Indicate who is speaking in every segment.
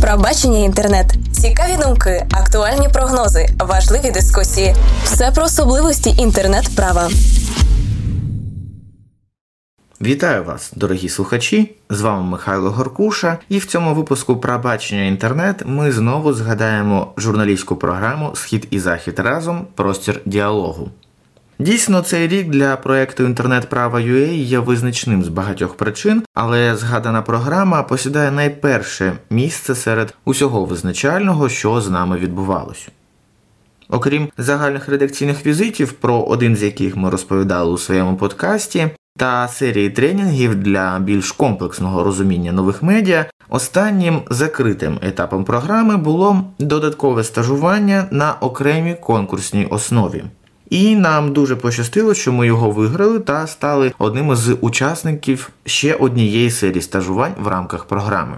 Speaker 1: Пробачення інтернет, цікаві думки, актуальні прогнози, важливі дискусії. Все про особливості інтернет-права.
Speaker 2: Вітаю вас, дорогі слухачі! З вами Михайло Горкуша, і в цьому випуску «Пробачення інтернет ми знову згадаємо журналістську програму Схід і захід разом простір діалогу. Дійсно, цей рік для проекту інтернет-права UA є визначним з багатьох причин, але згадана програма посідає найперше місце серед усього визначального, що з нами відбувалося. Окрім загальних редакційних візитів, про один з яких ми розповідали у своєму подкасті, та серії тренінгів для більш комплексного розуміння нових медіа, останнім закритим етапом програми було додаткове стажування на окремій конкурсній основі. І нам дуже пощастило, що ми його виграли та стали одним із учасників ще однієї серії стажувань в рамках програми.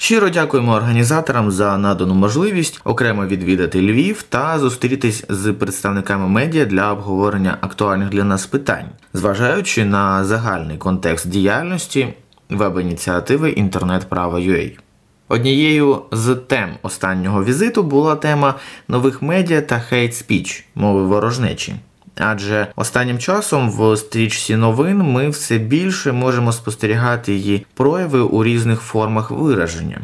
Speaker 2: Щиро дякуємо організаторам за надану можливість окремо відвідати Львів та зустрітись з представниками медіа для обговорення актуальних для нас питань, зважаючи на загальний контекст діяльності веб-ініціативи інтернет-права UA. Однією з тем останнього візиту була тема нових медіа та хейт-спіч мови ворожнечі. Адже останнім часом в стрічці новин ми все більше можемо спостерігати її прояви у різних формах вираження.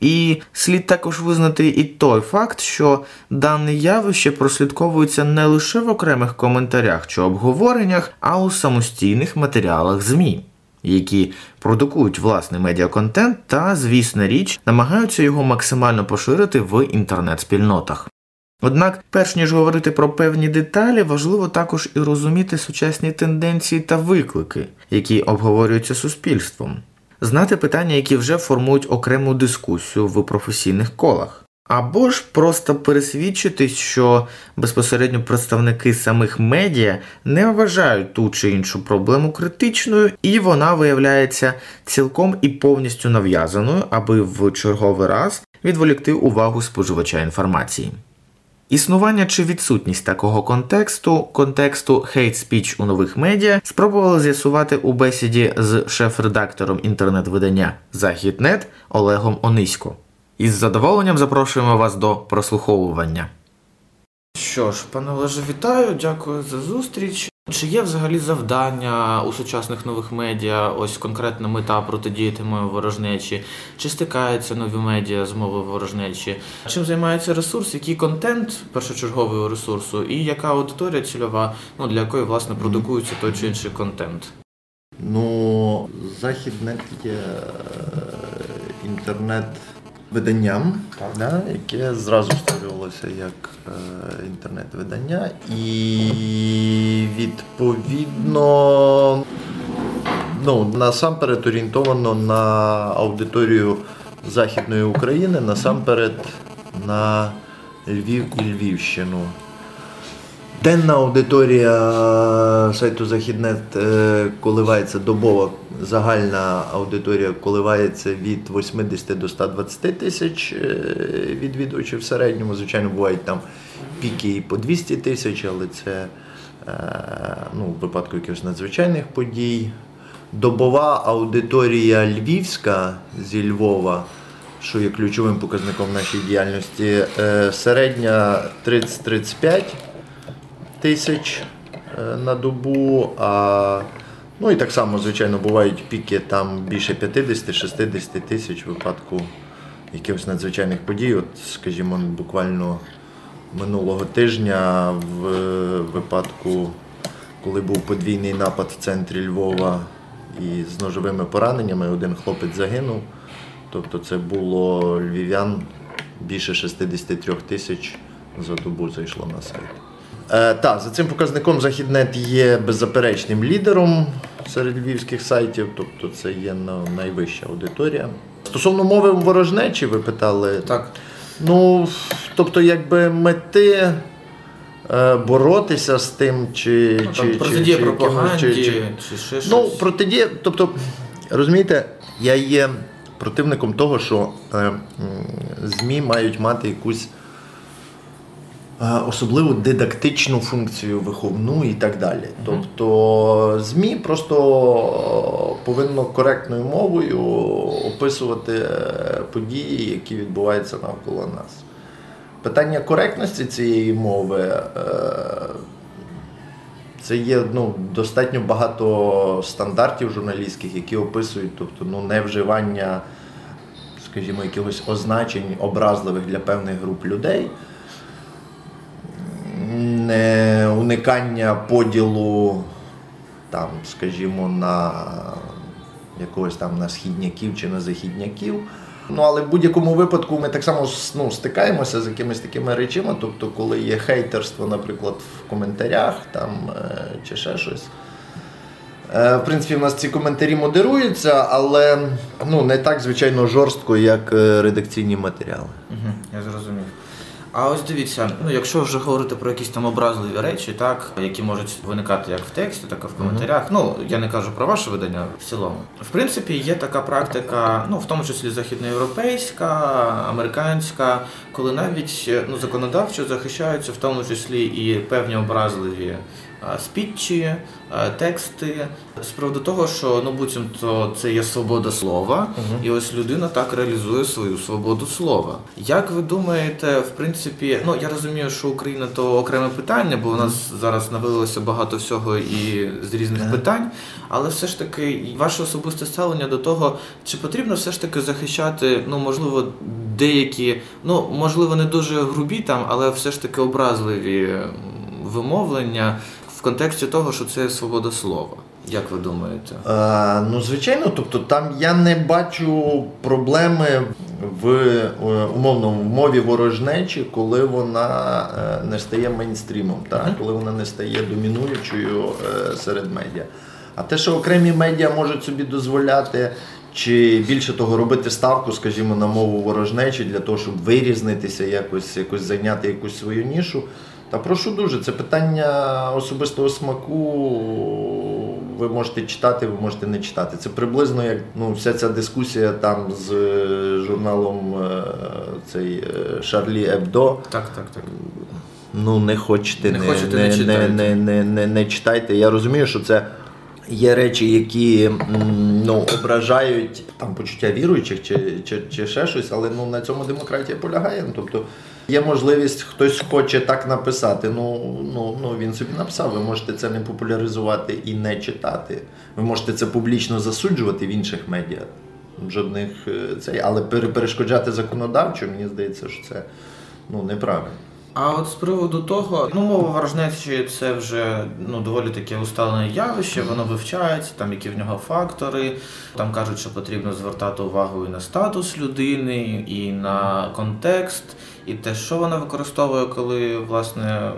Speaker 2: І слід також визнати і той факт, що дане явище прослідковується не лише в окремих коментарях чи обговореннях, а у самостійних матеріалах ЗМІ які продукують власний медіаконтент та, звісна річ, намагаються його максимально поширити в інтернет-спільнотах. Однак, перш ніж говорити про певні деталі, важливо також і розуміти сучасні тенденції та виклики, які обговорюються суспільством, знати питання, які вже формують окрему дискусію в професійних колах. Або ж просто пересвідчитись, що безпосередньо представники самих медіа не вважають ту чи іншу проблему критичною, і вона виявляється цілком і повністю нав'язаною, аби в черговий раз відволікти увагу споживача інформації. Існування чи відсутність такого контексту, контексту hate speech у нових медіа, спробували з'ясувати у бесіді з шеф-редактором інтернет-видання Західнет Олегом Онисько. Із задоволенням запрошуємо вас до прослуховування. Що ж, пане Олеже, вітаю, дякую за зустріч. Чи є взагалі завдання у сучасних нових медіа, ось конкретна мета протидіяти мови ворожнечі? Чи стикаються нові медіа з мови ворожнечі? Чим займається ресурс, який контент першочергового ресурсу, і яка аудиторія цільова, ну для якої власне продукується той чи інший контент?
Speaker 3: Ну, західне є інтернет виданням, да, яке зразу створювалося як е, інтернет-видання, і відповідно ну, насамперед орієнтовано на аудиторію Західної України, насамперед на Львів і Львівщину. Денна аудиторія сайту Західнет е, коливається добова. Загальна аудиторія коливається від 80 до 120 тисяч е, відвідувачів в середньому. Звичайно, бувають там піки і по 200 тисяч, але це е, ну, в випадку якихось надзвичайних подій. Добова аудиторія Львівська зі Львова, що є ключовим показником нашої діяльності, середня 30-35 тисяч е, на добу. А, Ну і так само, звичайно, бувають піки там більше 50-60 тисяч в випадку якихось надзвичайних подій. От, скажімо, буквально минулого тижня в випадку, коли був подвійний напад в центрі Львова і з ножовими пораненнями, один хлопець загинув. Тобто це було львів'ян більше 63 тисяч за добу зайшло на сайт. Е, так, за цим показником Західнет є беззаперечним лідером серед львівських сайтів, тобто це є найвища аудиторія. Стосовно мови ворожнечі, ви питали.
Speaker 2: Так.
Speaker 3: Ну, тобто, якби мети е, боротися з тим, чи.
Speaker 2: Ну, чи, протидія чи, пропаганді, чи, чи, чи ще щось.
Speaker 3: Ну, протидія, тобто, розумієте, я є противником того, що е, ЗМІ мають мати якусь особливу дидактичну функцію виховну і так далі. Тобто ЗМІ просто повинно коректною мовою описувати е, події, які відбуваються навколо нас. Питання коректності цієї мови. Е, це є ну, достатньо багато стандартів журналістських, які описують, тобто ну, невживання, скажімо, якихось означень образливих для певних груп людей, уникання поділу, там, скажімо, на якогось там на східняків чи на західняків. Ну, але в будь-якому випадку ми так само ну, стикаємося з якимись такими речами. Тобто, коли є хейтерство, наприклад, в коментарях там, е, чи ще щось. Е, в принципі, в нас ці коментарі модеруються, але ну, не так, звичайно, жорстко, як е, редакційні матеріали.
Speaker 2: Угу, Я зрозумів. А ось дивіться, ну якщо вже говорити про якісь там образливі речі, так які можуть виникати як в тексті, так і в коментарях. Ну я не кажу про ваше видання в цілому. В принципі, є така практика, ну в тому числі західноєвропейська, американська, коли навіть ну законодавчо захищаються в тому числі і певні образливі спітчі, тексти з приводу того, що ну буцімто це є свобода слова, uh і ось людина так реалізує свою свободу слова. Як ви думаєте, в принципі, ну я розумію, що Україна то окреме питання, бо у нас зараз навилося багато всього і з різних uh питань, але все ж таки ваше особисте ставлення до того, чи потрібно все ж таки захищати, ну можливо, деякі, ну можливо, не дуже грубі там, але все ж таки образливі вимовлення в контексті того, що це свобода слова. Як ви думаєте?
Speaker 3: Е, ну, звичайно, тобто там я не бачу проблеми в е, умовно в мові ворожнечі, коли вона е, не стає мейнстрімом, так? Uh-huh. коли вона не стає домінуючою е, серед медіа. А те, що окремі медіа можуть собі дозволяти. Чи більше того робити ставку, скажімо, на мову ворожнечі для того, щоб вирізнитися, якось якось зайняти якусь свою нішу, та прошу дуже, це питання особистого смаку. Ви можете читати, ви можете не читати. Це приблизно як ну, вся ця дискусія там з журналом е, цей е, Шарлі Ебдо.
Speaker 2: Так, так, так.
Speaker 3: Ну, не хочете,
Speaker 2: не,
Speaker 3: не,
Speaker 2: хочете,
Speaker 3: не,
Speaker 2: не, читайте.
Speaker 3: не, не, не, не читайте. Я розумію, що це. Є речі, які ну, ображають там почуття віруючих чи чи, чи ще щось, але ну, на цьому демократія полягає. Ну, тобто Є можливість, хтось хоче так написати. Ну ну, ну він собі написав. Ви можете це не популяризувати і не читати. Ви можете це публічно засуджувати в інших медіа. Жодних е, цей, але перешкоджати законодавчо, мені здається, що це ну неправильно.
Speaker 2: А от з приводу того, ну мова ворожнечі це вже ну доволі таке усталене явище, воно вивчається, там які в нього фактори. Там кажуть, що потрібно звертати увагу і на статус людини, і на контекст, і те, що вона використовує, коли власне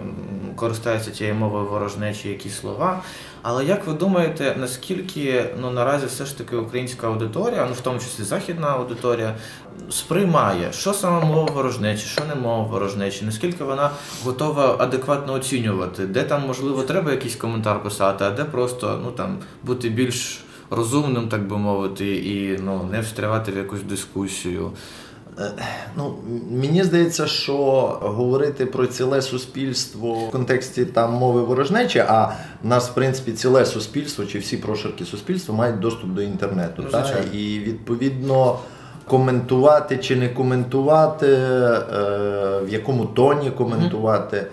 Speaker 2: користається тією мовою ворожнечі, які слова. Але як ви думаєте, наскільки ну наразі все ж таки українська аудиторія, ну в тому числі західна аудиторія, сприймає, що саме мова ворожнечі, що не мова ворожнечі, наскільки вона готова адекватно оцінювати, де там можливо треба якийсь коментар писати, а де просто ну там бути більш розумним, так би мовити, і ну не встрявати в якусь дискусію.
Speaker 3: Е, ну, Мені здається, що говорити про ціле суспільство в контексті там мови ворожнечі, а в нас, в принципі, ціле суспільство чи всі прошарки суспільства мають доступ до інтернету.
Speaker 2: Ну,
Speaker 3: та? І відповідно коментувати чи не коментувати, е, в якому тоні коментувати.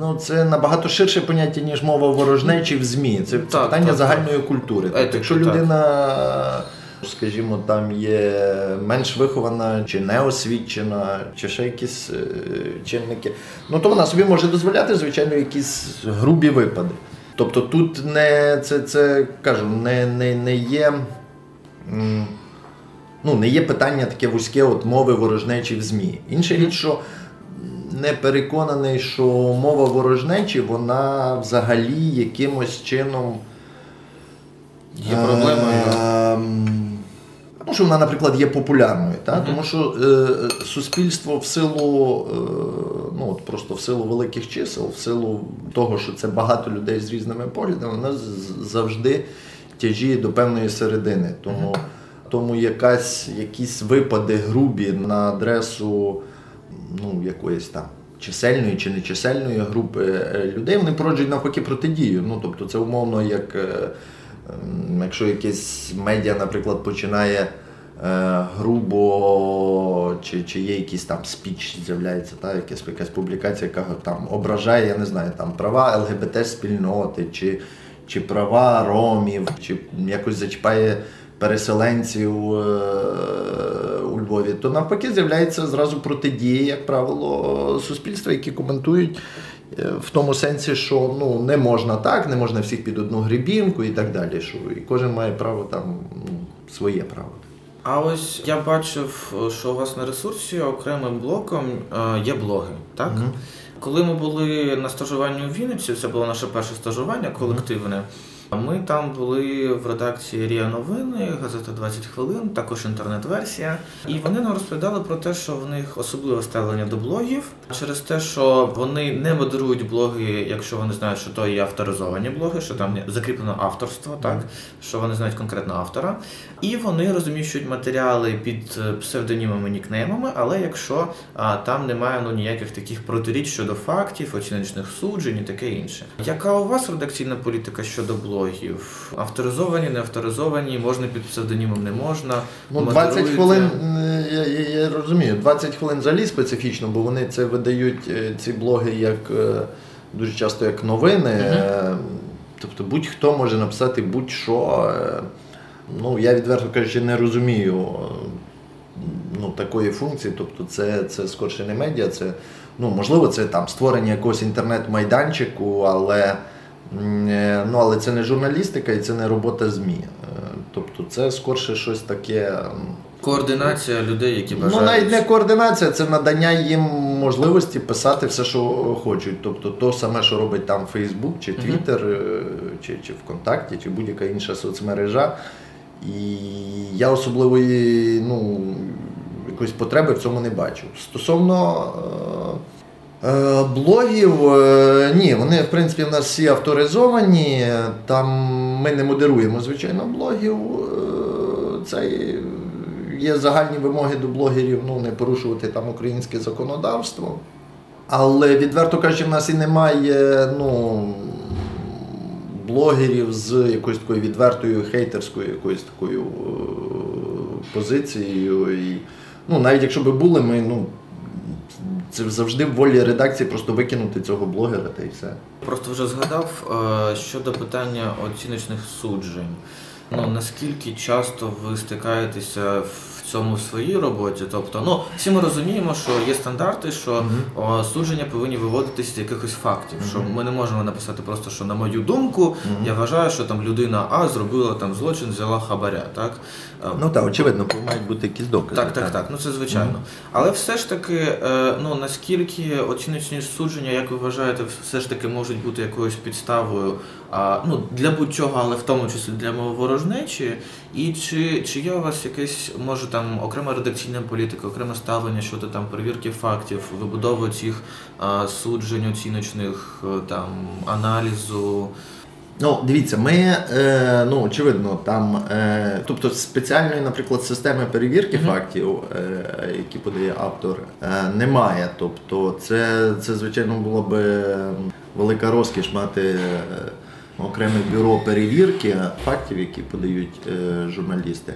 Speaker 3: Ну, це набагато ширше поняття, ніж мова ворожнечі в ЗМІ. Це, це
Speaker 2: так,
Speaker 3: питання
Speaker 2: так,
Speaker 3: загальної так. культури. Тобто, якщо людина скажімо, там є менш вихована чи неосвічена, чи ще якісь е, чинники, ну то вона собі може дозволяти, звичайно, якісь грубі випади. Тобто тут не це це кажу, не не, не є. Ну, не є питання таке вузьке от мови ворожнечі в ЗМІ. Інша річ, що не переконаний, що мова ворожнечі, вона взагалі якимось чином
Speaker 2: є проблемою.
Speaker 3: Тому що вона, наприклад, є популярною, та? Mm-hmm. тому що е, суспільство в силу е, ну от просто в силу великих чисел, в силу того, що це багато людей з різними поглядами, вона завжди тяжіє до певної середини. Тому mm-hmm. тому якась, якісь випади грубі на адресу ну, якоїсь там чисельної чи нечисельної групи е, людей, вони породжують навпаки протидію. Ну, тобто це умовно, як е, якщо якесь медіа, наприклад, починає. Е, грубо, чи чи є якийсь там спіч, з'являється, та, якась якась публікація, яка там ображає, я не знаю, там права ЛГБТ-спільноти, чи чи права ромів, чи якось зачіпає переселенців е, у Львові, то навпаки з'являється зразу протидії, як правило, суспільства, які коментують. В тому сенсі, що ну не можна так, не можна всіх під одну грибінку і так далі. Що і кожен має право там ну, своє право.
Speaker 2: А ось я бачив, що у вас на ресурсі окремим блоком е, є блоги, так? Угу. Коли ми були на стажуванні у Вінниці, це було наше перше стажування колективне. Ми там були в редакції Рія Новини, газета 20 хвилин, також інтернет-версія. І вони нам розповідали про те, що в них особливе ставлення до блогів через те, що вони не модерують блоги, якщо вони знають, що то є авторизовані блоги, що там закріплено авторство, так що вони знають конкретно автора. І вони розміщують матеріали під е, псевдонімами, нікнеймами, але якщо а, там немає ну ніяких таких протиріч щодо фактів, оціночних суджень і таке інше. Яка у вас редакційна політика щодо блогів? Блогів. Авторизовані, не авторизовані, можна під псевдонімом, не можна.
Speaker 3: Ну, 20 хвилин, я, я, я розумію, 20 хвилин взагалі специфічно, бо вони це видають е, ці блоги як е, дуже часто як новини. Угу. Тобто будь-хто може написати будь-що. Ну, Я відверто кажучи, не розумію ну, такої функції. Тобто це це скорше не медіа, це ну, можливо, це там створення якогось інтернет-майданчику, але. Е, ну, Але це не журналістика і це не робота ЗМІ. Е, тобто це скорше щось таке.
Speaker 2: Координація людей, які
Speaker 3: ну,
Speaker 2: бажають.
Speaker 3: Ну, навіть не координація, це надання їм можливості писати все, що хочуть. Тобто то саме, що робить там Фейсбук, чи Твіттер, uh-huh. чи чи ВКонтакті, чи будь-яка інша соцмережа. І я особливої ну, якоїсь потреби в цьому не бачу. Стосовно. Е, блогів е, ні, вони в принципі в нас всі авторизовані. Там ми не модеруємо, звичайно, блогів. Е, це є загальні вимоги до блогерів ну, не порушувати там українське законодавство. Але відверто кажучи, в нас і немає ну, блогерів з якоюсь такою відвертою хейтерською якоюсь такою позицією. І, ну, Навіть якщо би були, ми. ну, це завжди в волі редакції просто викинути цього блогера та й все.
Speaker 2: Просто вже згадав е, щодо питання оціночних суджень. Ну наскільки часто ви стикаєтеся в цьому в своїй роботі? Тобто, ну всі ми розуміємо, що є стандарти, що mm-hmm. о, судження повинні виводитися з якихось фактів. Mm-hmm. Що ми не можемо написати просто, що на мою думку, mm-hmm. я вважаю, що там людина А зробила там злочин, взяла хабаря. Так
Speaker 3: ну так, очевидно, мають бути якісь докази.
Speaker 2: Так, так, так. Ну це звичайно. Але все ж таки, е, ну наскільки оціночні судження, як ви вважаєте, все ж таки можуть бути якоюсь підставою а, ну, для будь-чого, але в тому числі для ворожнечі. І чи чи є у вас якесь, може там окрема редакційна політика, окреме ставлення щодо там перевірки фактів, вибудови цих а, суджень, оціночних е, там аналізу?
Speaker 3: Ну, дивіться, ми, е, ну, очевидно, там, е, тобто спеціальної, наприклад, системи перевірки mm-hmm. фактів, е, які подає автор, е, немає. Тобто, це, це, звичайно, було б велика розкіш мати. Окреме бюро перевірки фактів, які подають е, журналісти.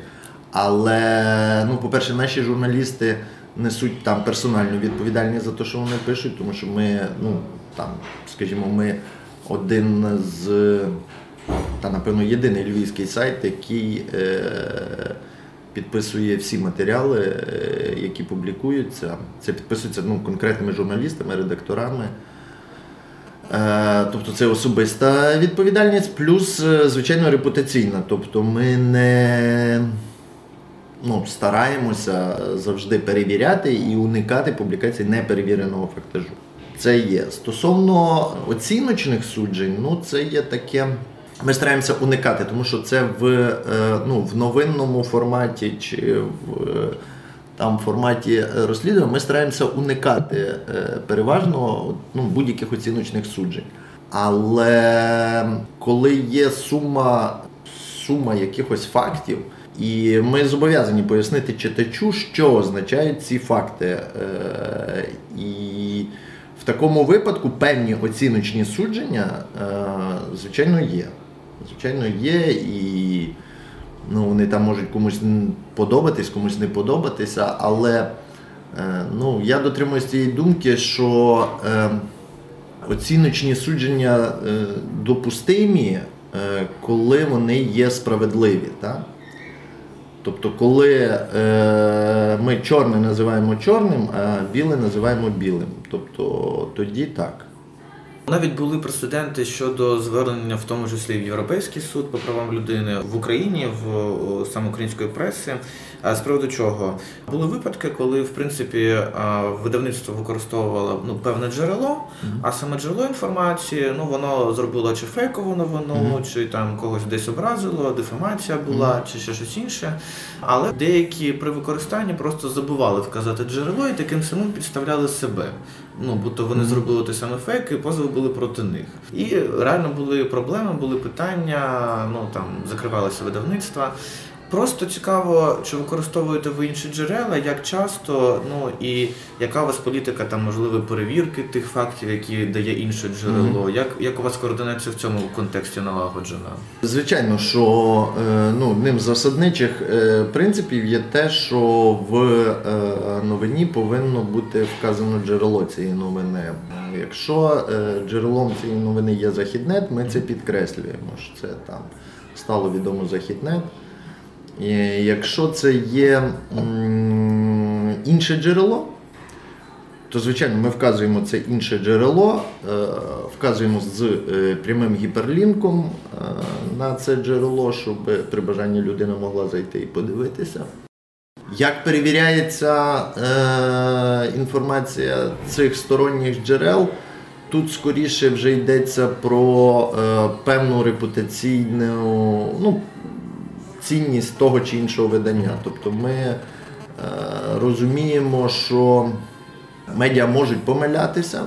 Speaker 3: Але, ну, по-перше, наші журналісти несуть там персональну відповідальність за те, що вони пишуть, тому що ми, ну, там, скажімо, ми один з, та, напевно, єдиний львівський сайт, який е, підписує всі матеріали, е, які публікуються. Це підписується ну, конкретними журналістами, редакторами. Е, тобто це особиста відповідальність, плюс, е, звичайно, репутаційна. Тобто ми не ну, стараємося завжди перевіряти і уникати публікацій неперевіреного фактажу. Це є. Стосовно оціночних суджень, ну це є таке. Ми стараємося уникати, тому що це в е, ну, в новинному форматі чи в там в форматі е, розслідування ми стараємося уникати е, переважно ну, будь-яких оціночних суджень. Але коли є сума, сума якихось фактів, і ми зобов'язані пояснити читачу, що означають ці факти. Е, і такому випадку певні оціночні судження, звичайно, є. Звичайно, є, і ну, вони там можуть комусь подобатись, комусь не подобатися, але е, ну, я дотримуюсь цієї думки, що е, оціночні судження е, допустимі, коли вони є справедливі. Так? Тобто, коли ми чорне називаємо чорним, а біле називаємо білим. Тобто тоді так.
Speaker 2: Навіть були прецеденти щодо звернення, в тому числі в Європейський суд по правам людини в Україні, в саме української преси. А з приводу чого були випадки, коли в принципі видавництво використовувало ну певне джерело, а саме джерело інформації, ну воно зробило чи фейкову новину, чи там когось десь образило, дефамація була, чи ще щось інше. Але деякі при використанні просто забували вказати джерело і таким самим підставляли себе. Ну, будто вони зробили той самий фейк, і позови були проти них. І реально були проблеми, були питання, ну там закривалися видавництва. Просто цікаво, чи використовуєте ви інші джерела, як часто, ну і яка у вас політика там можливо перевірки тих фактів, які дає інше джерело? Як, як у вас координація в цьому контексті налагоджена?
Speaker 3: Звичайно, що е, ну, одним з засадничих е, принципів є те, що в е, новині повинно бути вказано джерело цієї новини. Якщо джерелом цієї новини є Західнет, ми це підкреслюємо, що це там стало відомо Західнет. І якщо це є інше джерело, то звичайно ми вказуємо це інше джерело, е, вказуємо з е, прямим гіперлінком е, на це джерело, щоб при бажанні людина могла зайти і подивитися. Як перевіряється е, інформація цих сторонніх джерел? Тут скоріше вже йдеться про е, певну репутаційну ну, цінність того чи іншого видання. Тобто ми е, розуміємо, що медіа можуть помилятися,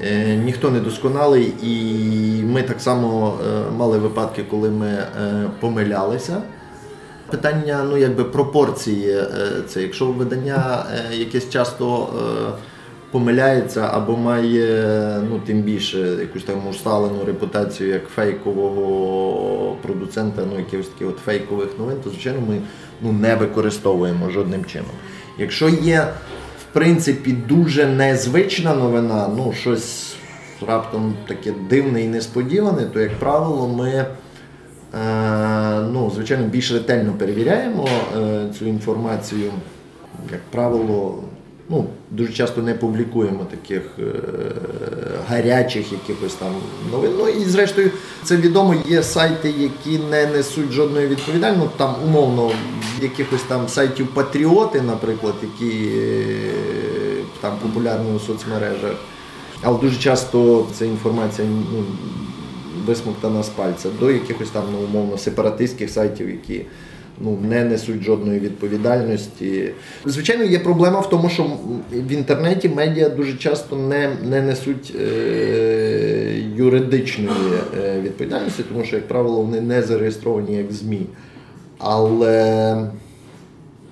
Speaker 3: е, ніхто не досконалий, і ми так само е, мали випадки, коли ми помилялися. Питання ну, якби пропорції. Це якщо видання якесь часто помиляється або має ну, тим більше якусь там усталену репутацію як фейкового продуцента, ну якихось таких от фейкових новин, то звичайно ми ну, не використовуємо жодним чином. Якщо є в принципі дуже незвична новина, ну щось раптом таке дивне і несподіване, то як правило ми. Е, ну, звичайно, більш ретельно перевіряємо е, цю інформацію. Як правило, ну, дуже часто не публікуємо таких е, гарячих якихось там новин. Ну і зрештою, це відомо, є сайти, які не несуть жодної відповідальності. Ну, там умовно якихось там сайтів патріоти, наприклад, які е, там популярні у соцмережах. Але дуже часто ця інформація ну, висмоктана з пальця до якихось там ну, умовно сепаратистських сайтів, які ну, не несуть жодної відповідальності. Звичайно, є проблема в тому, що в інтернеті медіа дуже часто не, не несуть е, юридичної е, відповідальності, тому що, як правило, вони не зареєстровані як ЗМІ. Але,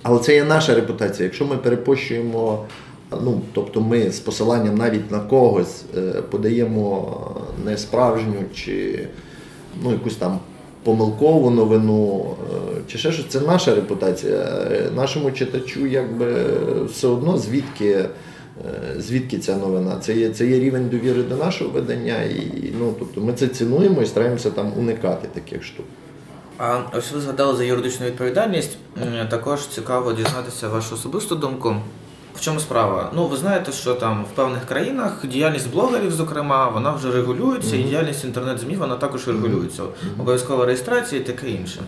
Speaker 3: але це є наша репутація. Якщо ми перепощуємо Ну, тобто ми з посиланням навіть на когось е, подаємо несправжню чи ну, якусь там помилкову новину, е, чи ще щось, це наша репутація. Е, Нашому читачу якби все одно звідки, е, звідки ця новина. Це є, це є рівень довіри до нашого видання, і ну, тобто ми це цінуємо і стараємося там уникати таких штук.
Speaker 2: А ось ви згадали за юридичну відповідальність. Також цікаво дізнатися вашу особисту думку. В чому справа? Ну, ви знаєте, що там в певних країнах діяльність блогерів, зокрема, вона вже регулюється, і діяльність інтернет-ЗМІ вона також регулюється. Обов'язкова реєстрація і таке інше.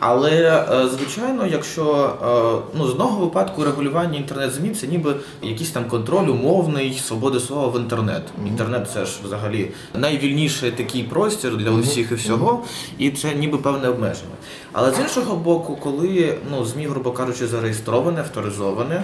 Speaker 2: Але е, звичайно, якщо е, ну з одного випадку регулювання інтернет-ЗМІ це ніби якийсь там контроль умовний свободи слова в інтернет. Інтернет це ж взагалі найвільніший такий простір для усіх і всього, і це ніби певне обмеження. Але з іншого боку, коли ну ЗМІ, грубо кажучи, зареєстроване, авторизоване, е,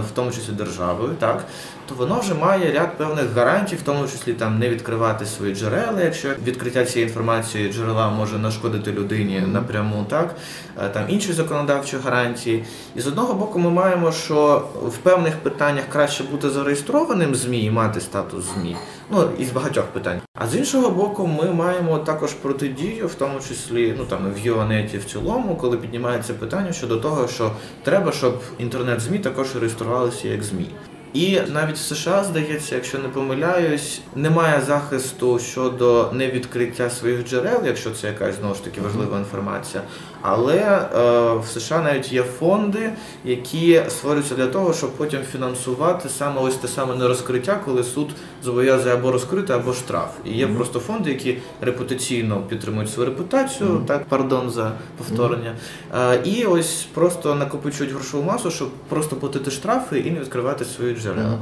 Speaker 2: в тому числі державою, так то воно вже має ряд певних гарантій, в тому числі там не відкривати свої джерела, якщо відкриття цієї інформації джерела може нашкодити людині напряму, так е, там інші законодавчі гарантії. І з одного боку, ми маємо, що в певних питаннях краще бути зареєстрованим ЗМІ і мати статус ЗМІ. Ну із багатьох питань. А з іншого боку, ми маємо також протидію, в тому числі ну там в Юанеті в цілому, коли піднімається питання щодо того, що треба, щоб інтернет-змі також реєструвалися як ЗМІ. І навіть в США, здається, якщо не помиляюсь, немає захисту щодо невідкриття своїх джерел, якщо це якась знову ж таки важлива інформація. Але е, в США навіть є фонди, які створюються для того, щоб потім фінансувати саме ось те саме нерозкриття, коли суд зобов'язує або розкрити, або штраф. І є mm-hmm. просто фонди, які репутаційно підтримують свою репутацію, mm-hmm. так пардон за повторення. Mm-hmm. Е, і ось просто накопичують грошову масу, щоб просто платити штрафи і не відкривати свої джерела.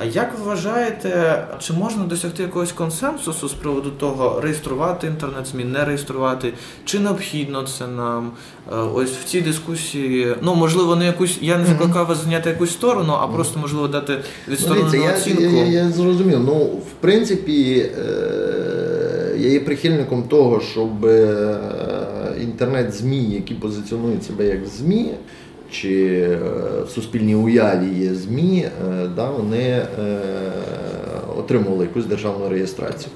Speaker 2: А як ви вважаєте, чи можна досягти якогось консенсусу з приводу того, реєструвати інтернет-ЗМІ, не реєструвати, чи необхідно це нам? Е, ось в цій дискусії, ну можливо, не якусь, я не закликав вас зайняти якусь сторону, а просто можливо дати відсторонену
Speaker 3: ну,
Speaker 2: оцінку.
Speaker 3: Я, я, я зрозумів. Ну, в принципі, е, я є прихильником того, щоб е, інтернет-ЗМІ, які позиціонують себе як ЗМІ чи е, в суспільній уяві є ЗМІ, е, да, вони е, отримували якусь державну реєстрацію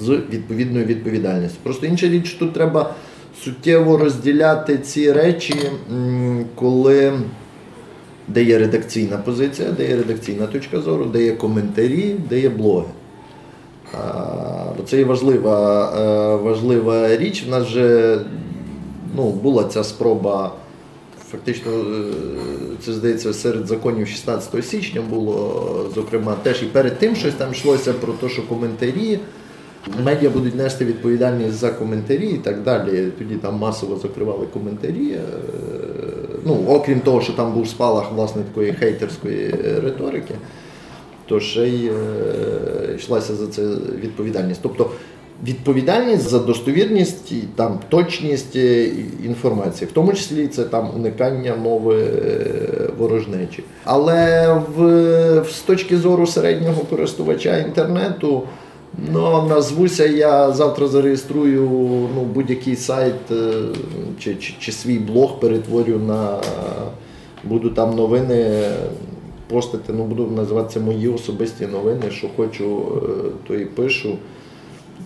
Speaker 3: з відповідною відповідальністю. Просто інша річ, тут треба суттєво розділяти ці речі, коли де є редакційна позиція, де є редакційна точка зору, де є коментарі, де є блоги. Бо це є важлива важлива річ. У нас вже ну, була ця спроба. Фактично, е, це здається, серед законів 16 січня було, зокрема, теж і перед тим щось там йшлося про те, що коментарі, медіа будуть нести відповідальність за коментарі і так далі. Тоді там масово закривали коментарі. Е, ну, Окрім того, що там був спалах власне такої хейтерської риторики, то ще й е, йшлася за це відповідальність. Тобто відповідальність за достовірність, там точність е, інформації, в тому числі це там уникання мови е, ворожнечі. Але в, з точки зору середнього користувача інтернету. Ну, назвуся, я завтра зареєструю ну, будь-який сайт е, чи, чи чи, свій блог перетворю на буду там новини постити, ну буду називатися мої особисті новини, що хочу, то і пишу.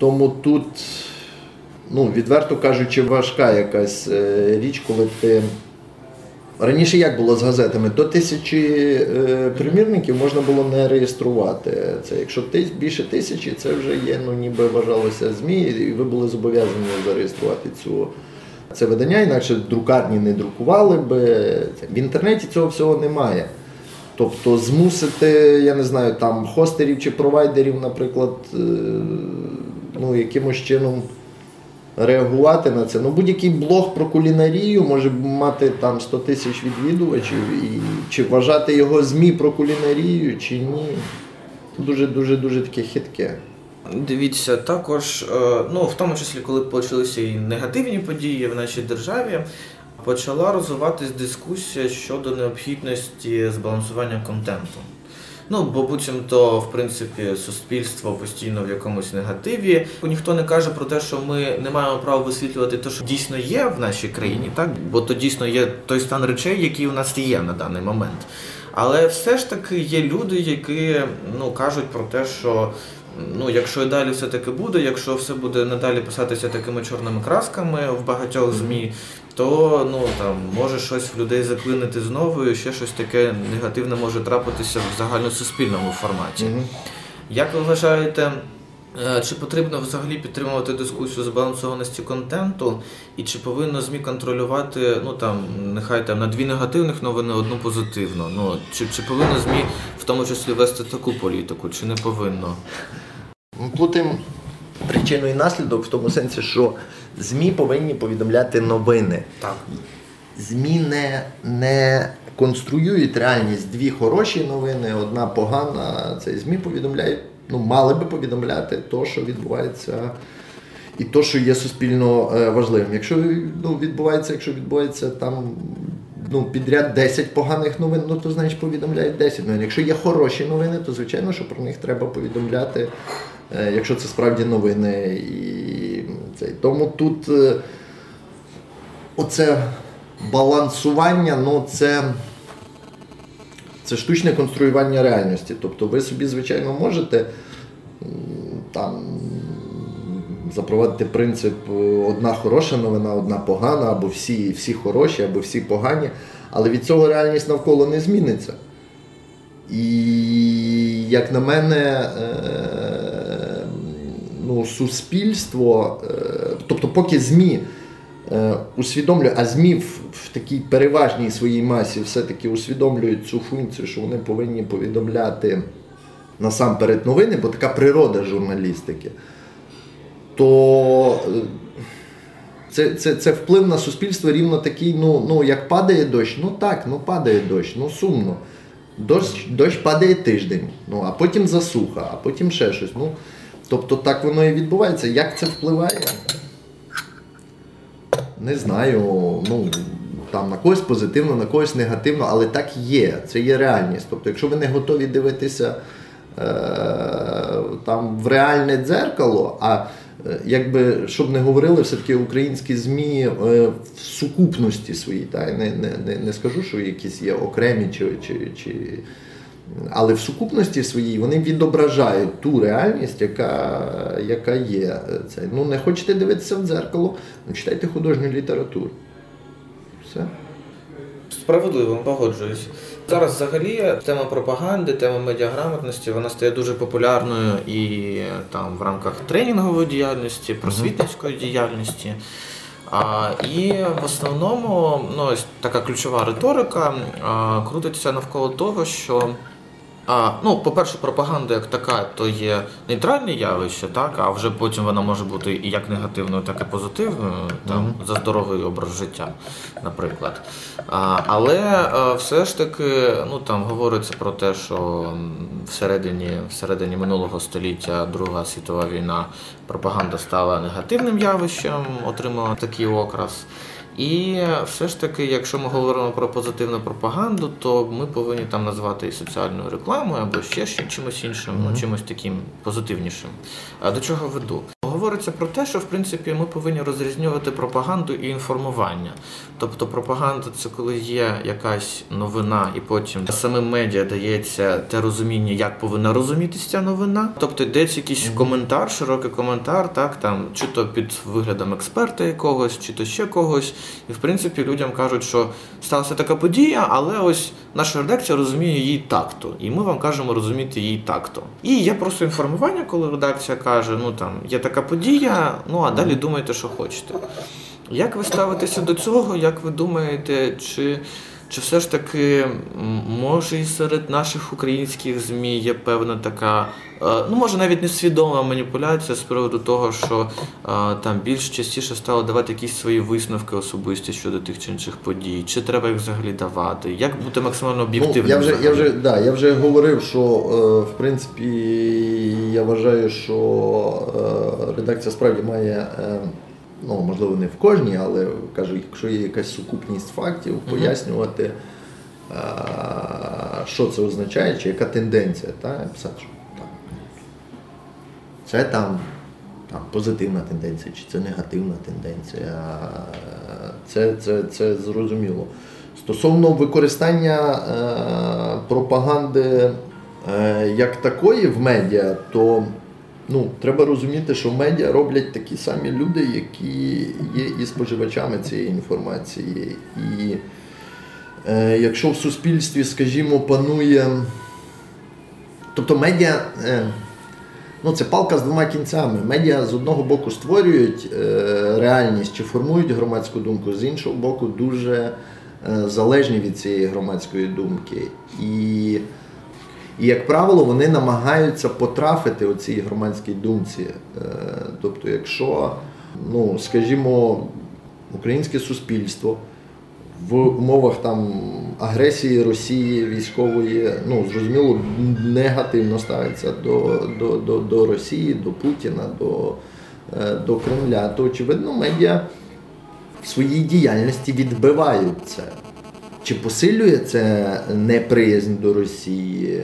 Speaker 3: Тому тут, ну, відверто кажучи, важка якась е, річ, коли ти. Раніше як було з газетами? До тисячі е, примірників можна було не реєструвати. Це Якщо ти, більше тисячі, це вже є, ну ніби вважалося ЗМІ, і ви були зобов'язані зареєструвати цю. Це видання, інакше друкарні не друкували би. В інтернеті цього всього немає. Тобто змусити, я не знаю, там хостерів чи провайдерів, наприклад, е, ну, якимось чином реагувати на це. Ну, Будь-який блог про кулінарію може мати там 100 тисяч відвідувачів, і чи вважати його ЗМІ про кулінарію, чи ні. Дуже-дуже дуже таке хитке.
Speaker 2: Дивіться, також, е, ну в тому числі, коли почалися і негативні події в нашій державі, почала розвиватись дискусія щодо необхідності збалансування контенту. Ну, бо буцімто, в принципі, суспільство постійно в якомусь негативі. Ніхто не каже про те, що ми не маємо права висвітлювати те, що дійсно є в нашій країні, так бо то дійсно є той стан речей, який у нас є на даний момент. Але все ж таки є люди, які ну кажуть про те, що ну, якщо і далі все таки буде, якщо все буде надалі писатися такими чорними красками в багатьох змі, то ну там може щось в людей заклинити знову, і ще щось таке негативне може трапитися в загальносуспільному форматі. Mm-hmm. Як ви вважаєте? Е, чи потрібно взагалі підтримувати дискусію збалансованості контенту, і чи повинно ЗМІ контролювати, ну там, нехай там на дві негативних новини, одну позитивну? Ну, Чи чи повинно ЗМІ в тому числі вести таку політику, чи не повинно?
Speaker 3: Ми плутаємо причину і наслідок в тому сенсі, що ЗМІ повинні повідомляти новини.
Speaker 2: Так.
Speaker 3: ЗМІ не, не конструюють реальність дві хороші новини, одна погана. Це ЗМІ повідомляють, ну, мали би повідомляти то, що відбувається. І то, що є суспільно е, важливим. Якщо ну, відбувається, якщо відбувається там ну, підряд 10 поганих новин, ну то значить повідомляють 10 новин. Якщо є хороші новини, то звичайно, що про них треба повідомляти, якщо це справді новини. І, це. Тому тут. Е, оце балансування, ну це. Це штучне конструювання реальності. Тобто ви собі, звичайно, можете там запровадити принцип е, одна хороша новина, одна погана, або всі всі хороші, або всі погані, але від цього реальність навколо не зміниться. І, як на мене, е, ну, суспільство, е, тобто, поки ЗМІ усвідомлює, а ЗМІ в, в такій переважній своїй масі все-таки усвідомлюють цю функцію, що вони повинні повідомляти насамперед новини, бо така природа журналістики то е, це це, це вплив на суспільство рівно такий, ну, ну як падає дощ, ну так, ну падає дощ, ну сумно. Дощ дощ падає тиждень, ну, а потім засуха, а потім ще щось. Ну, Тобто так воно і відбувається. Як це впливає? Не знаю. ну, там На когось позитивно, на когось негативно, але так є. Це є реальність. Тобто, якщо ви не готові дивитися е, там в реальне дзеркало, а Е, якби щоб не говорили, все-таки українські ЗМІ е, в сукупності своїй. Та, не не, не, не скажу, що якісь є окремі, чи, чи, чи, але в сукупності своїй вони відображають ту реальність, яка яка є. Це. Ну, Не хочете дивитися в дзеркало, ну, читайте художню літературу. Все.
Speaker 2: Справедливо, погоджуюсь. Зараз взагалі тема пропаганди, тема медіаграмотності вона стає дуже популярною і там в рамках тренінгової діяльності, просвітницької діяльності. А, І в основному ну, ось така ключова риторика а, крутиться навколо того, що а, Ну, по-перше, пропаганда як така, то є нейтральне явище, так, а вже потім вона може бути і як негативною, так і позитивною, там, mm-hmm. за здоровий образ життя, наприклад. А, Але а, все ж таки ну, там говориться про те, що всередині всередині минулого століття Друга світова війна пропаганда стала негативним явищем, отримала такий окрас. І все ж таки, якщо ми говоримо про позитивну пропаганду, то ми повинні там назвати і соціальною рекламою або ще чимось іншим, mm-hmm. чимось таким позитивнішим. А до чого веду? Говориться про те, що в принципі ми повинні розрізнювати пропаганду і інформування. Тобто пропаганда це коли є якась новина, і потім самим медіа дається те розуміння, як повинна розумітися ця новина. Тобто йдеться якийсь коментар, широкий коментар, так там чи то під виглядом експерта якогось, чи то ще когось. І в принципі людям кажуть, що сталася така подія, але ось наша редакція розуміє її так-то. І ми вам кажемо розуміти її так-то. І є просто інформування, коли редакція каже, ну там є така подія, ну а далі думайте, що хочете. Як ви ставитеся до цього? Як ви думаєте, чи чи все ж таки може і серед наших українських ЗМІ є певна така, е, ну може навіть несвідома маніпуляція з приводу того, що е, там більш частіше стало давати якісь свої висновки особисті щодо тих чи інших подій? Чи треба їх взагалі давати? Як бути максимально об'єктивним?
Speaker 3: Ну, я вже я вже да, я вже говорив, що е, в принципі я вважаю, що редакція справді має ну можливо не в кожній, але кажу, якщо є якась сукупність фактів, пояснювати, що це означає, чи яка тенденція, та, писати, що там, це там там позитивна тенденція, чи це негативна тенденція, це, це, це зрозуміло. Стосовно використання е, пропаганди е, як такої в медіа, то ну, треба розуміти, що медіа роблять такі самі люди, які є і споживачами цієї інформації. І е, якщо в суспільстві, скажімо, панує. Тобто медіа. Е, Ну, це палка з двома кінцями. Медіа з одного боку створюють е, реальність чи формують громадську думку, з іншого боку, дуже е, залежні від цієї громадської думки. І і, як правило, вони намагаються потрафити у цій громадській думці. Е, тобто, якщо, ну, скажімо, українське суспільство в умовах там агресії Росії військової, ну, зрозуміло, негативно ставиться до, до, до, до Росії, до Путіна, до, е, до Кремля, то очевидно, медіа в своїй діяльності відбивають це. Чи посилює це неприязнь до Росії?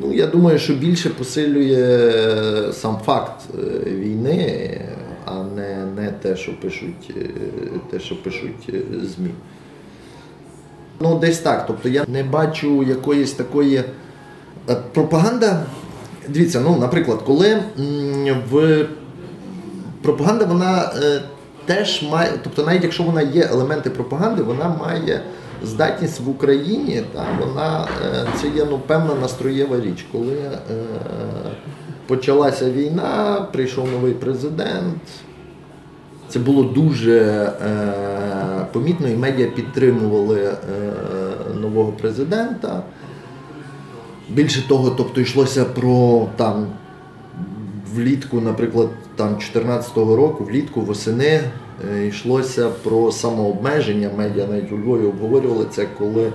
Speaker 3: Ну, Я думаю, що більше посилює сам факт е, війни, а не, не те, що пишуть, е, те, що пишуть е, ЗМІ. Ну, десь так. Тобто я не бачу якоїсь такої пропаганда. Дивіться, ну, наприклад, коли в пропаганда вона теж має, тобто навіть якщо вона є елементи пропаганди, вона має здатність в Україні, та, вона, е, це є ну, певна настроєва річ. Коли е, почалася війна, прийшов новий президент. Це було дуже е, помітно, і медіа підтримували е, нового президента. Більше того, тобто йшлося про там влітку, наприклад, там 2014 року, влітку, восени, е, йшлося про самообмеження. Медіа навіть у Львові обговорювали це, коли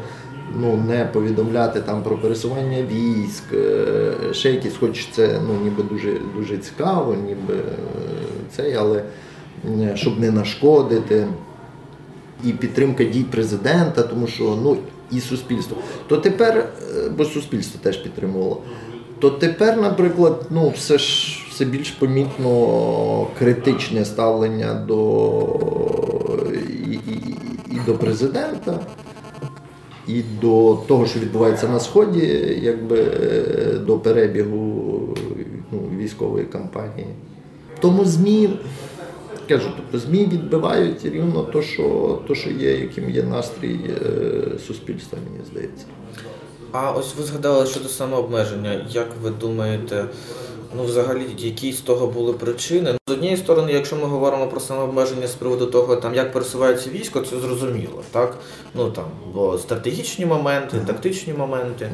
Speaker 3: ну, не повідомляти там про пересування військ, е, ще якісь, хоч це ну, ніби дуже, дуже цікаво, ніби е, цей, але щоб не нашкодити. І підтримка дій президента, тому що ну і суспільство. То тепер, бо суспільство теж підтримувало. То тепер, наприклад, ну все ж все більш помітно критичне ставлення до і, і, і до президента, і до того, що відбувається на сході, якби до перебігу ну, військової кампанії. Тому ЗМІ. Кажу, тобто ЗМІ відбивають рівно то, що то, що є, яким є настрій е, суспільства, мені здається.
Speaker 4: А ось ви згадали щодо самообмеження. Як ви думаєте, ну взагалі які з того були причини? З однієї сторони, якщо ми говоримо про самообмеження з приводу того, там як пересувається військо, це зрозуміло, так? Ну там бо стратегічні моменти, тактичні моменти.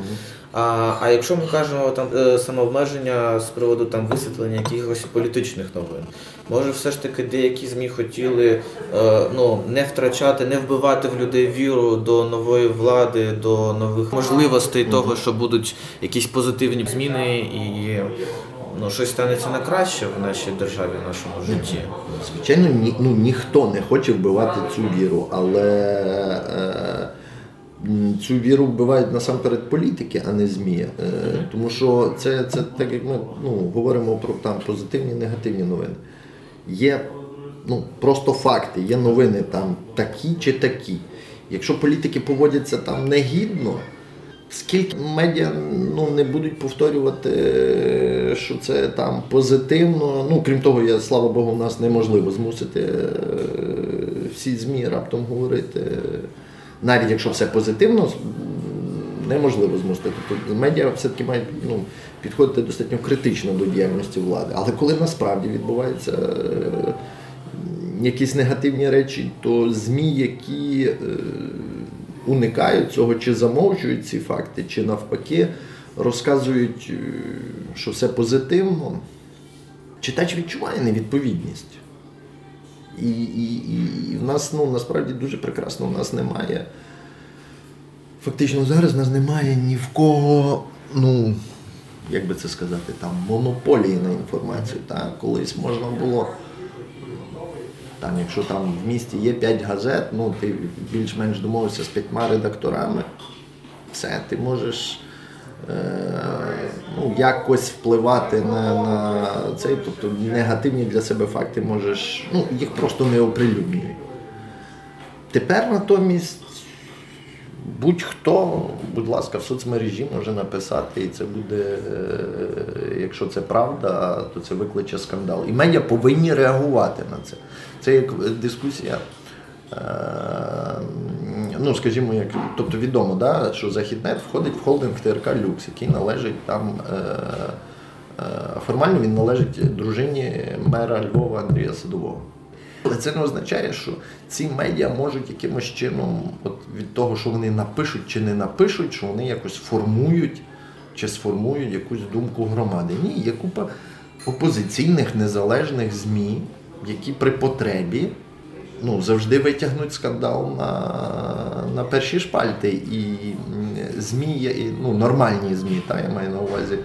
Speaker 4: А а якщо ми кажемо там е, самообмеження з приводу там висвітлення якихось політичних новин, може все ж таки деякі змі хотіли е, ну не втрачати, не вбивати в людей віру до нової влади, до нових можливостей того, що будуть якісь позитивні зміни і ну щось станеться на краще в нашій державі, в нашому житті.
Speaker 3: Звичайно, ні, ну, ніхто не хоче вбивати цю віру, але е, цю віру вбивають насамперед політики, а не ЗМІ. Е, тому що це, це так як ми ну, говоримо про там позитивні негативні новини. Є ну, просто факти, є новини там такі чи такі. Якщо політики поводяться там негідно, скільки медіа ну, не будуть повторювати, е, що це там позитивно. Ну, крім того, я, слава Богу, у нас неможливо змусити е, всі ЗМІ раптом говорити. Навіть якщо все позитивно, неможливо змусити. Тобто медіа все-таки мають ну, підходити достатньо критично до діяльності влади. Але коли насправді відбуваються е, якісь негативні речі, то ЗМІ, які е, уникають цього, чи замовчують ці факти, чи навпаки розказують, е, що все позитивно, читач відчуває невідповідність. І, і, і в нас ну, насправді дуже прекрасно, в нас немає. Фактично зараз в нас немає ні в кого, ну, як би це сказати, там, монополії на інформацію. Так? Колись можна було. Там, якщо там в місті є 5 газет, ну ти більш-менш домовився з п'ятьма редакторами, все, ти можеш ну, якось впливати на, на цей, тобто негативні для себе факти можеш, ну, їх просто не оприлюднюють. Тепер натомість будь-хто, будь ласка, в соцмережі може написати, і це буде, е, якщо це правда, то це викличе скандал. І медіа повинні реагувати на це. Це як дискусія. Ну, скажімо, як, тобто відомо, да, що Західнет входить в холдинг ТРК Люкс, який належить там. Е, е, формально він належить дружині мера Львова Андрія Садового. Але це не означає, що ці медіа можуть якимось чином, от від того, що вони напишуть чи не напишуть, що вони якось формують чи сформують якусь думку громади. Ні, є купа опозиційних незалежних ЗМІ, які при потребі ну, завжди витягнуть скандал на, на перші шпальти. І ЗМІ, ну, нормальні ЗМІ, та, я маю на увазі.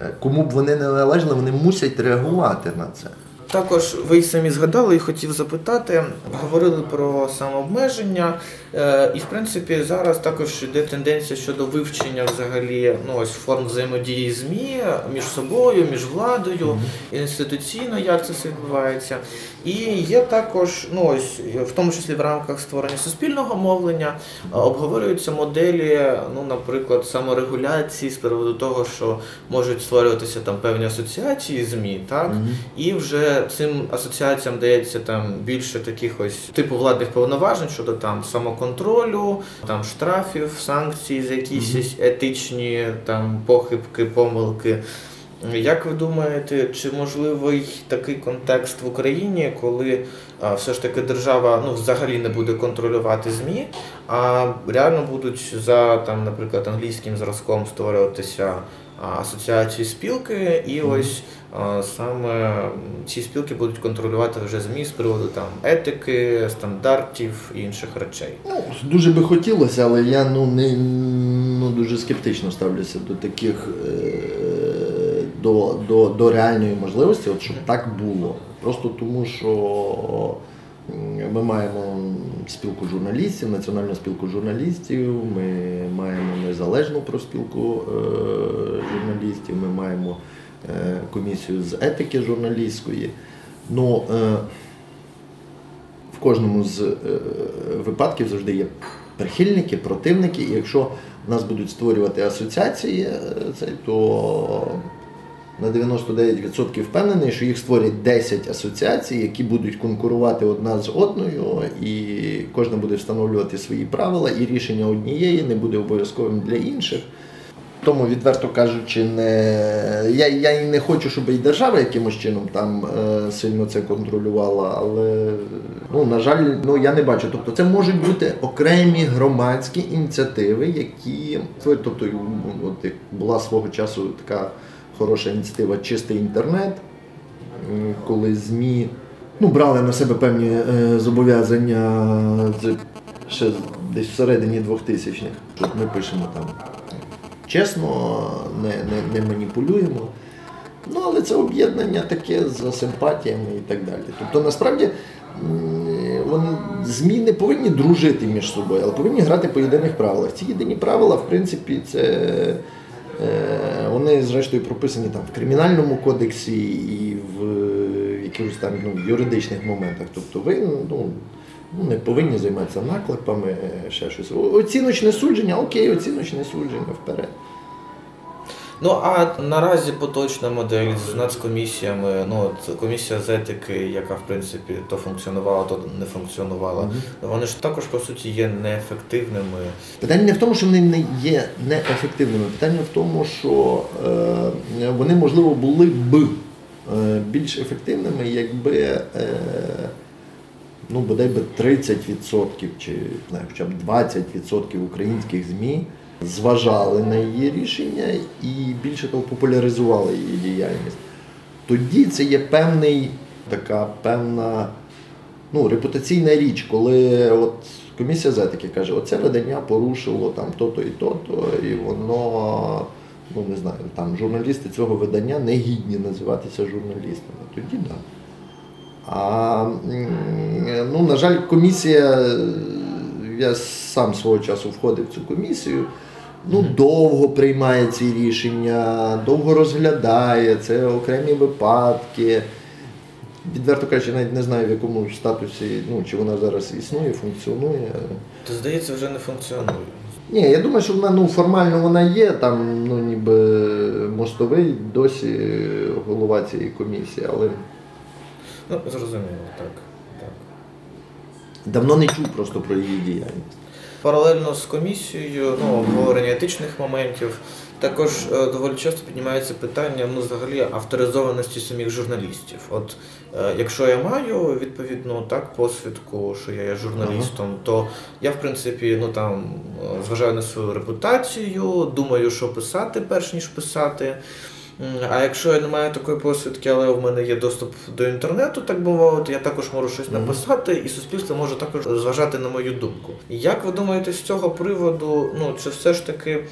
Speaker 3: е, Кому б вони не належали, вони мусять реагувати на це.
Speaker 2: Також ви й самі згадали і хотів запитати, говорили про самообмеження, е, і в принципі зараз також йде тенденція щодо вивчення взагалі ну ось форм взаємодії змі між собою, між владою, інституційно, як це все відбувається. І є також, ну ось в тому числі в рамках створення суспільного мовлення, е, обговорюються моделі, ну, наприклад, саморегуляції з приводу того, що можуть створюватися там певні асоціації змі, так? І вже цим асоціаціям дається там більше таких ось типу владних повноважень щодо там самоконтролю, там штрафів, санкцій за якісь ось етичні там похибки, помилки. Як ви думаєте, чи можливий такий контекст в Україні, коли а, все ж таки держава ну взагалі не буде контролювати змі, а реально будуть за там, наприклад, англійським зразком створюватися асоціації спілки, і ось саме ці спілки будуть контролювати вже змі з приводу там етики, стандартів і інших речей.
Speaker 3: Ну, дуже би хотілося, але я ну не ну дуже скептично ставлюся до таких е, до, до, до реальної можливості, от щоб так було. Просто тому, що ми маємо спілку журналістів, національну спілку журналістів, ми маємо незалежну профспілку е, журналістів, ми маємо е, комісію з етики журналістської. Ну, е, в кожному з випадків завжди є прихильники, противники. І якщо нас будуть створювати асоціації, то на 99% впевнений, що їх створять 10 асоціацій, які будуть конкурувати одна з одною, і кожна буде встановлювати свої правила, і рішення однієї не буде обов'язковим для інших. Тому, відверто кажучи, не я, я і не хочу, щоб і держава якимось чином там е, сильно це контролювала, але ну, на жаль, ну я не бачу. Тобто це можуть бути окремі громадські ініціативи, які тобто, от була свого часу така хороша ініціатива Чистий інтернет, коли ЗМІ ну, брали на себе певні е, зобов'язання ще десь всередині 2000-х. Тут ми пишемо там чесно, не, не, не маніпулюємо. Ну, але це об'єднання таке за симпатіями і так далі. Тобто, насправді, вони, ЗМІ не повинні дружити між собою, але повинні грати по єдиних правилах. Ці єдині правила, в принципі, це е, вони зрештою прописані там в кримінальному кодексі і в е, якихось там ну, юридичних моментах. Тобто ви ну, ну, не повинні займатися наклепами, е, ще щось. Оціночне судження, окей, оціночне судження вперед.
Speaker 2: Ну а наразі поточна модель з нацкомісіями, ну от комісія з етики, яка в принципі то функціонувала, то не функціонувала. Вони ж також по суті є неефективними.
Speaker 3: Питання не в тому, що вони не є неефективними. Питання в тому, що е, вони, можливо, були б е, більш ефективними, якби е, ну, бодай би 30% чи не хоча б 20% українських ЗМІ зважали на її рішення і більше того популяризували її діяльність. Тоді це є певний така певна ну, репутаційна річ, коли от комісія з етики каже, оце видання порушило там то-то і то-то, і воно, ну не знаю, там журналісти цього видання не гідні називатися журналістами. Тоді так. Да. А ну, на жаль, комісія, я сам свого часу входив в цю комісію. Ну, довго приймає ці рішення, довго розглядає, це окремі випадки. Відверто кажучи, я навіть не знаю, в якому статусі, ну, чи вона зараз існує, функціонує.
Speaker 2: То здається, вже не функціонує.
Speaker 3: Ні, я думаю, що вона ну, формально вона є, там ну, ніби мостовий досі голова цієї комісії, але
Speaker 2: Ну зрозуміло, так. так.
Speaker 3: давно не чув просто про її діяльність.
Speaker 2: Паралельно з комісією, ну, обговорення етичних моментів, також е, доволі часто піднімається питання ну, взагалі авторизованості самих журналістів. От е, якщо я маю відповідну так посвідку, що я є журналістом, то я в принципі ну там е, зважаю на свою репутацію, думаю, що писати, перш ніж писати. А якщо я не маю такої посвідки, але в мене є доступ до інтернету, так мовити, я також можу щось написати, і суспільство може також зважати на мою думку. Як ви думаєте з цього приводу, ну чи все ж таки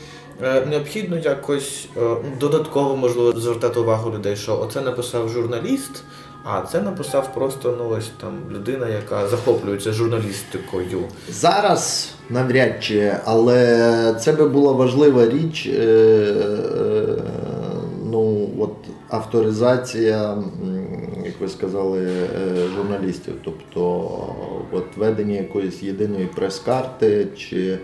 Speaker 2: е, необхідно якось е, додатково можливо звертати увагу людей, що оце написав журналіст,
Speaker 4: А це написав просто ну ось там людина, яка захоплюється журналістикою.
Speaker 3: Зараз навряд чи, але це би була важлива річ. Е, е, ну, от авторизація, як ви сказали, е, журналістів. Тобто от ведення якоїсь єдиної прес-карти, чи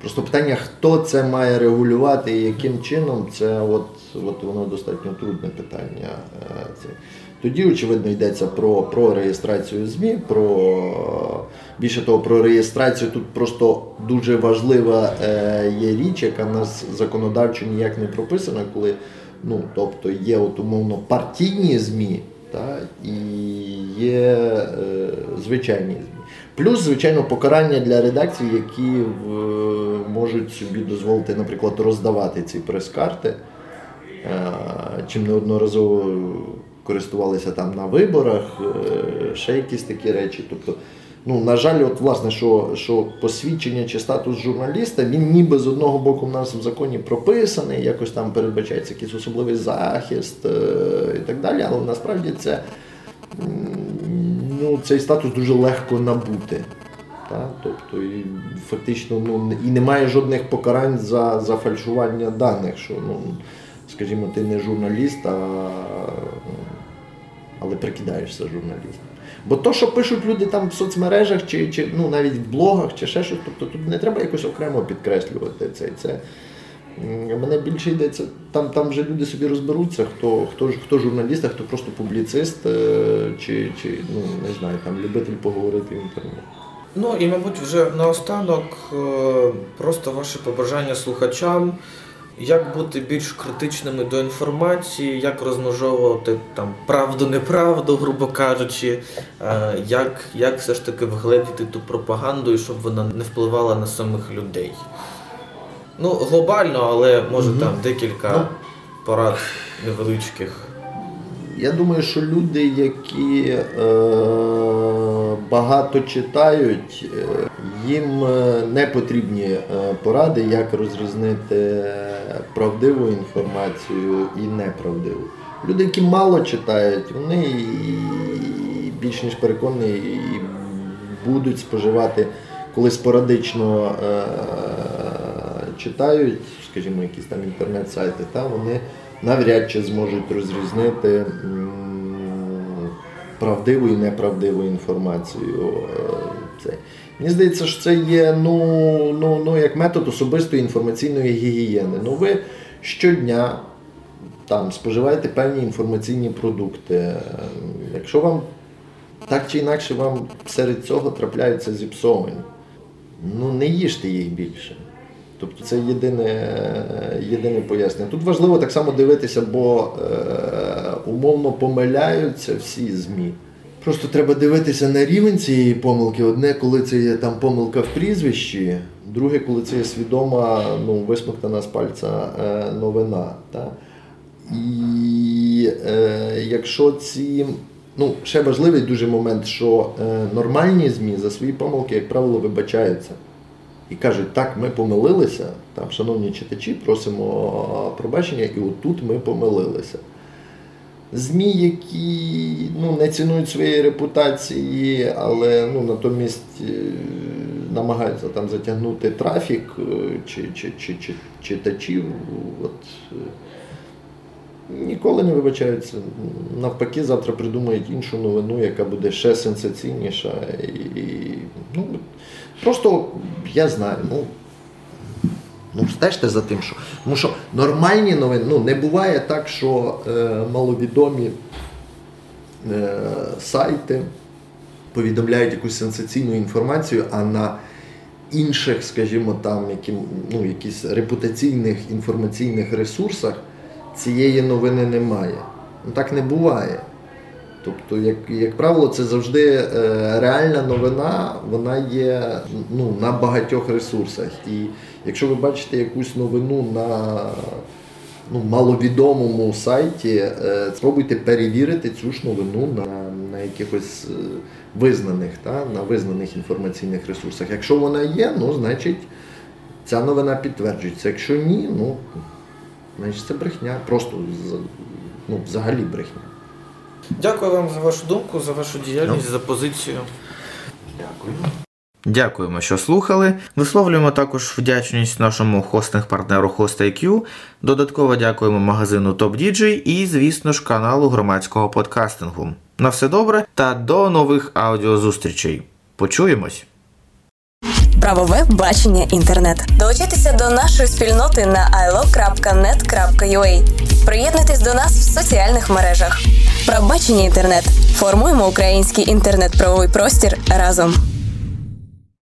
Speaker 3: просто питання, хто це має регулювати і яким чином, це от, от воно достатньо трудне питання. Тоді, очевидно, йдеться про про реєстрацію ЗМІ, про більше того, про реєстрацію тут просто дуже важлива е, є річ, яка в нас законодавчо ніяк не прописана, коли ну, тобто є от, умовно партійні ЗМІ та, і є е, звичайні ЗМІ. Плюс, звичайно, покарання для редакцій, які в, можуть собі дозволити, наприклад, роздавати ці прес-карти, е, чим неодноразово користувалися там на виборах, е, ще якісь такі речі. Тобто, ну, на жаль, от власне, що що посвідчення чи статус журналіста, він ніби з одного боку в нас в законі прописаний, якось там передбачається якийсь особливий захист е, і так далі, але насправді це ну, цей статус дуже легко набути. Та? Тобто, і Фактично ну, і немає жодних покарань за за фальшування даних. що, ну, Скажімо, ти не журналіст, а але прикидаєшся журналістом. Бо то, що пишуть люди там в соцмережах чи чи ну, навіть в блогах, чи ще щось, тобто тут не треба якось окремо підкреслювати це. це Мене більше йдеться, там там вже люди собі розберуться, хто хто, хто журналіст, а хто просто публіцист, е, чи чи ну, не знаю, там любитель поговорити в інтернеті.
Speaker 4: Ну і, мабуть, вже наостанок е, просто ваше побажання слухачам як бути більш критичними до інформації, як розмежовувати там правду-неправду, грубо кажучи, е, як як все ж таки вгледіти ту пропаганду і щоб вона не впливала на самих людей. Ну, глобально, але може угу. там декілька ну, порад невеличких.
Speaker 3: Я думаю, що люди, які е, багато читають, е, їм е, не потрібні е, поради, як розрізнити правдиву інформацію і неправдиву. Люди, які мало читають, вони більш ніж переконані і будуть споживати, коли спорадично е, читають, скажімо, якісь там інтернет-сайти, та вони навряд чи зможуть розрізнити правдиву і неправдиву інформацію. Це. Мені здається, що це є ну, ну, ну, як метод особистої інформаційної гігієни. Ну, Ви щодня там споживаєте певні інформаційні продукти. Якщо вам так чи інакше вам серед цього трапляються зіпсовані, ну не їжте їх більше. Тобто це єдине єдине пояснення. Тут важливо так само дивитися, бо е, умовно помиляються всі ЗМІ. Просто треба дивитися на рівень цієї помилки. Одне, коли це є там помилка в прізвищі, друге, коли це є свідома, ну, висмоктана з пальця е, новина. Та? І е, якщо ці. Ну, ще важливий дуже момент, що е, нормальні ЗМІ за свої помилки, як правило, вибачаються. І кажуть, так, ми помилилися, там, шановні читачі, просимо пробачення, і отут ми помилилися. ЗМІ, які ну, не цінують своєї репутації, але ну, натомість е, намагаються там затягнути трафік е, чи чи, чи, чи читачів. От, е, Ніколи не вибачаються. Навпаки, завтра придумають іншу новину, яка буде ще сенсаційніша. І, ну, Просто я знаю. ну, Ну, стежте за тим, що. Тому що нормальні новини ну, не буває так, що е, маловідомі е, сайти повідомляють якусь сенсаційну інформацію, а на інших, скажімо, там, які, ну, якісь репутаційних інформаційних ресурсах цієї новини немає. Ну, Так не буває. Тобто, як як правило, це завжди е, реальна новина, вона є ну, на багатьох ресурсах. І якщо ви бачите якусь новину на ну, маловідомому сайті, е, спробуйте перевірити цю ж новину на на якихось е, визнаних, та, на визнаних інформаційних ресурсах. Якщо вона є, ну значить ця новина підтверджується. Якщо ні, ну значить це брехня. Просто ну, взагалі брехня.
Speaker 4: Дякую вам за вашу думку, за вашу діяльність, за позицію.
Speaker 3: Дякую.
Speaker 2: Дякуємо, що слухали. Висловлюємо також вдячність нашому хостинг-партнеру HostIQ. Додатково дякуємо магазину TopDJ і, звісно ж, каналу громадського подкастингу. На все добре та до нових аудіозустрічей. Почуємось!
Speaker 1: Правове бачення інтернет. Долучайтеся до нашої спільноти на ilo.net.ua. Приєднуйтесь до нас в соціальних мережах. Правбачення інтернет. Формуємо український інтернет-правовий простір разом.